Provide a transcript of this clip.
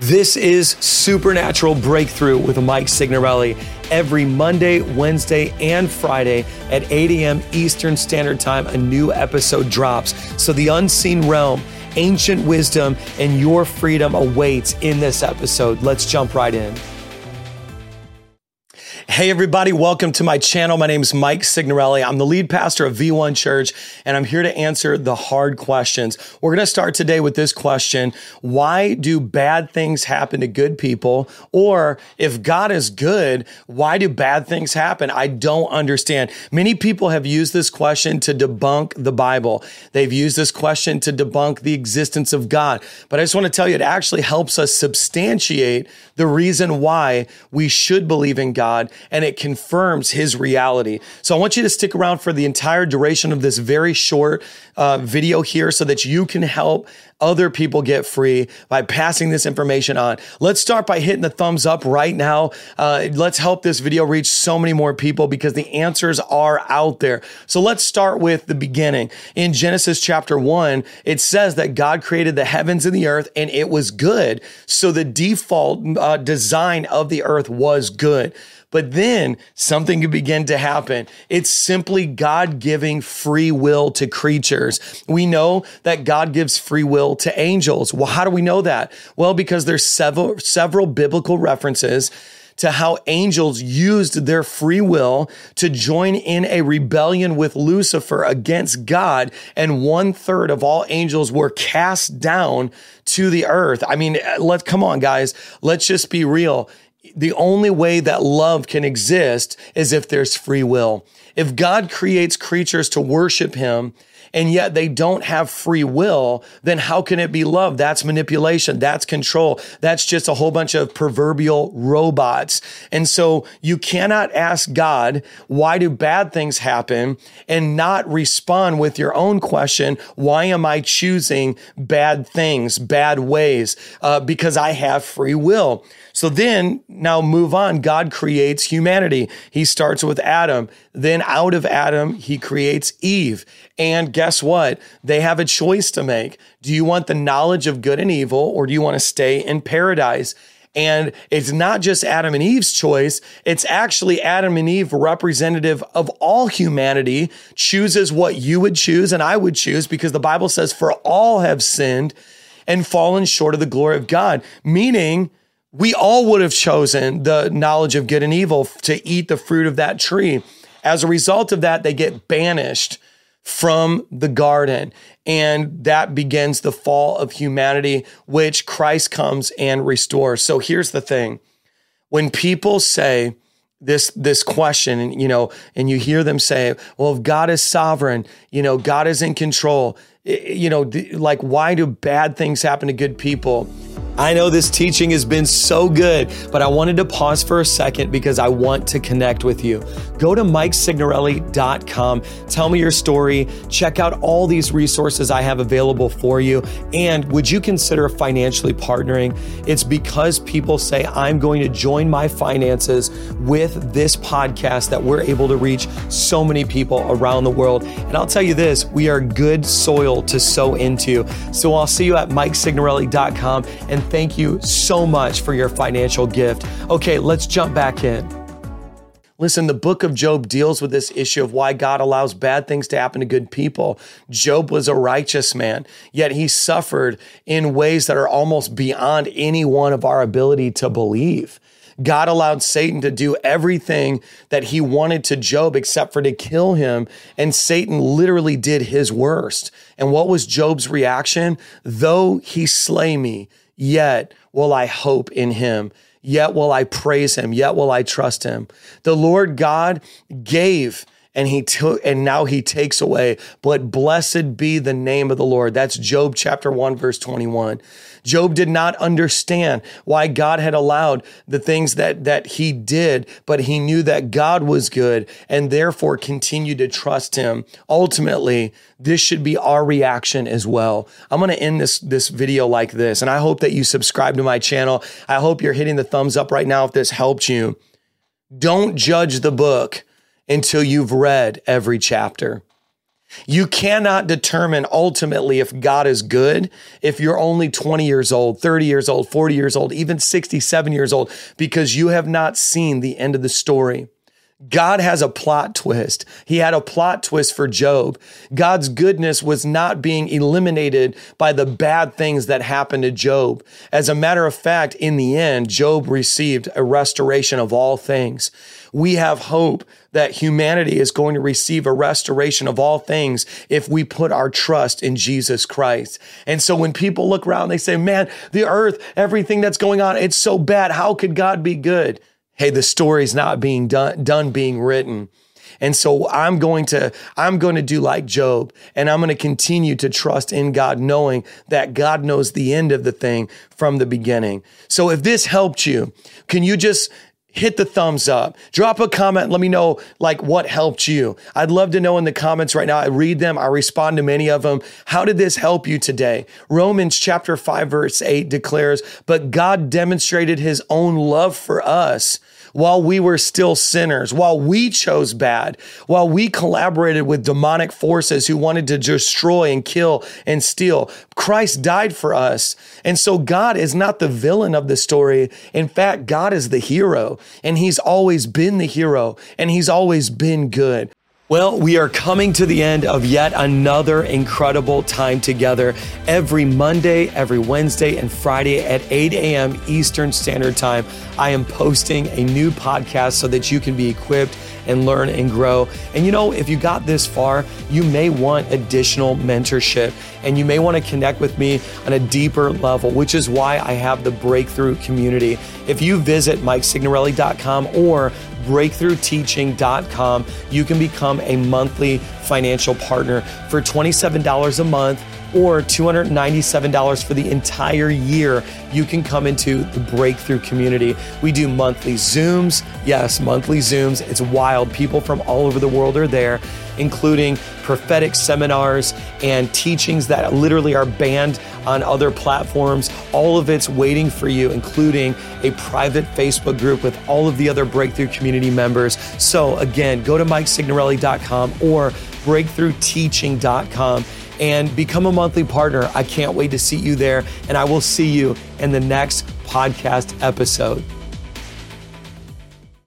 This is Supernatural Breakthrough with Mike Signorelli every Monday, Wednesday, and Friday at 8 a.m. Eastern Standard Time. A new episode drops. So the unseen realm, ancient wisdom, and your freedom awaits in this episode. Let's jump right in. Hey, everybody, welcome to my channel. My name is Mike Signorelli. I'm the lead pastor of V1 Church, and I'm here to answer the hard questions. We're going to start today with this question Why do bad things happen to good people? Or if God is good, why do bad things happen? I don't understand. Many people have used this question to debunk the Bible, they've used this question to debunk the existence of God. But I just want to tell you, it actually helps us substantiate the reason why we should believe in God and it confirms his reality. So I want you to stick around for the entire duration of this very short uh, video here so that you can help other people get free by passing this information on. Let's start by hitting the thumbs up right now. Uh, let's help this video reach so many more people because the answers are out there. So let's start with the beginning. In Genesis chapter one, it says that God created the heavens and the earth and it was good. So the default uh, design of the earth was good. But then something could begin to happen. It's simply God giving free will to creatures. We know that God gives free will to angels. Well, how do we know that? Well, because there's several, several biblical references to how angels used their free will to join in a rebellion with Lucifer against God, and one third of all angels were cast down to the earth. I mean, let's come on, guys. Let's just be real the only way that love can exist is if there's free will. If God creates creatures to worship him and yet they don't have free will, then how can it be love? That's manipulation. That's control. That's just a whole bunch of proverbial robots. And so you cannot ask God, why do bad things happen and not respond with your own question, why am I choosing bad things, bad ways? Uh, because I have free will. So then, now move on. God creates humanity. He starts with Adam. Then out of Adam, he creates Eve. And guess what? They have a choice to make. Do you want the knowledge of good and evil, or do you want to stay in paradise? And it's not just Adam and Eve's choice, it's actually Adam and Eve, representative of all humanity, chooses what you would choose and I would choose because the Bible says, For all have sinned and fallen short of the glory of God, meaning we all would have chosen the knowledge of good and evil to eat the fruit of that tree. As a result of that, they get banished from the garden. And that begins the fall of humanity, which Christ comes and restores. So here's the thing when people say, this this question and you know and you hear them say well if god is sovereign you know god is in control eh, eh, you know like why do bad things happen to good people I know this teaching has been so good, but I wanted to pause for a second because I want to connect with you. Go to MikeSignorelli.com, tell me your story, check out all these resources I have available for you, and would you consider financially partnering? It's because people say I'm going to join my finances with this podcast that we're able to reach so many people around the world. And I'll tell you this, we are good soil to sow into. So I'll see you at MikeSignorelli.com and thank you so much for your financial gift. Okay, let's jump back in. Listen, the book of Job deals with this issue of why God allows bad things to happen to good people. Job was a righteous man, yet he suffered in ways that are almost beyond any one of our ability to believe. God allowed Satan to do everything that he wanted to Job except for to kill him. And Satan literally did his worst. And what was Job's reaction? Though he slay me, yet will I hope in him. Yet will I praise him. Yet will I trust him. The Lord God gave and he took and now he takes away. But blessed be the name of the lord. That's job chapter 1 verse 21 job did not understand why god had allowed the things that that he did but he knew that god was good and therefore continued to trust him. Ultimately this should be our reaction as well. I'm going to end this this video like this and i hope that you subscribe to my channel. I hope you're hitting the thumbs up right now if this helped you. Don't judge the book until you've read every chapter. You cannot determine ultimately if God is good if you're only 20 years old, 30 years old, 40 years old, even 67 years old, because you have not seen the end of the story. God has a plot twist. He had a plot twist for Job. God's goodness was not being eliminated by the bad things that happened to Job. As a matter of fact, in the end, Job received a restoration of all things. We have hope that humanity is going to receive a restoration of all things if we put our trust in Jesus Christ. And so when people look around, they say, man, the earth, everything that's going on, it's so bad. How could God be good? hey, the story's not being done, done being written. And so I'm going to, I'm going to do like Job and I'm going to continue to trust in God, knowing that God knows the end of the thing from the beginning. So if this helped you, can you just hit the thumbs up, drop a comment, let me know like what helped you. I'd love to know in the comments right now. I read them, I respond to many of them. How did this help you today? Romans chapter 5 verse 8 declares, "But God demonstrated his own love for us while we were still sinners, while we chose bad, while we collaborated with demonic forces who wanted to destroy and kill and steal. Christ died for us. And so God is not the villain of the story. In fact, God is the hero, and He's always been the hero, and He's always been good. Well, we are coming to the end of yet another incredible time together. Every Monday, every Wednesday, and Friday at 8 a.m. Eastern Standard Time, I am posting a new podcast so that you can be equipped and learn and grow. And you know, if you got this far, you may want additional mentorship and you may want to connect with me on a deeper level, which is why I have the Breakthrough community. If you visit MikeSignorelli.com or breakthroughteaching.com, you can become a monthly financial partner for $27 a month or $297 for the entire year, you can come into the Breakthrough community. We do monthly Zooms. Yes, monthly Zooms. It's wild. People from all over the world are there, including prophetic seminars and teachings that literally are banned on other platforms. All of it's waiting for you, including a private Facebook group with all of the other Breakthrough community members. So, again, go to MikeSignorelli.com or breakthroughteaching.com and become a monthly partner. I can't wait to see you there, and I will see you in the next podcast episode.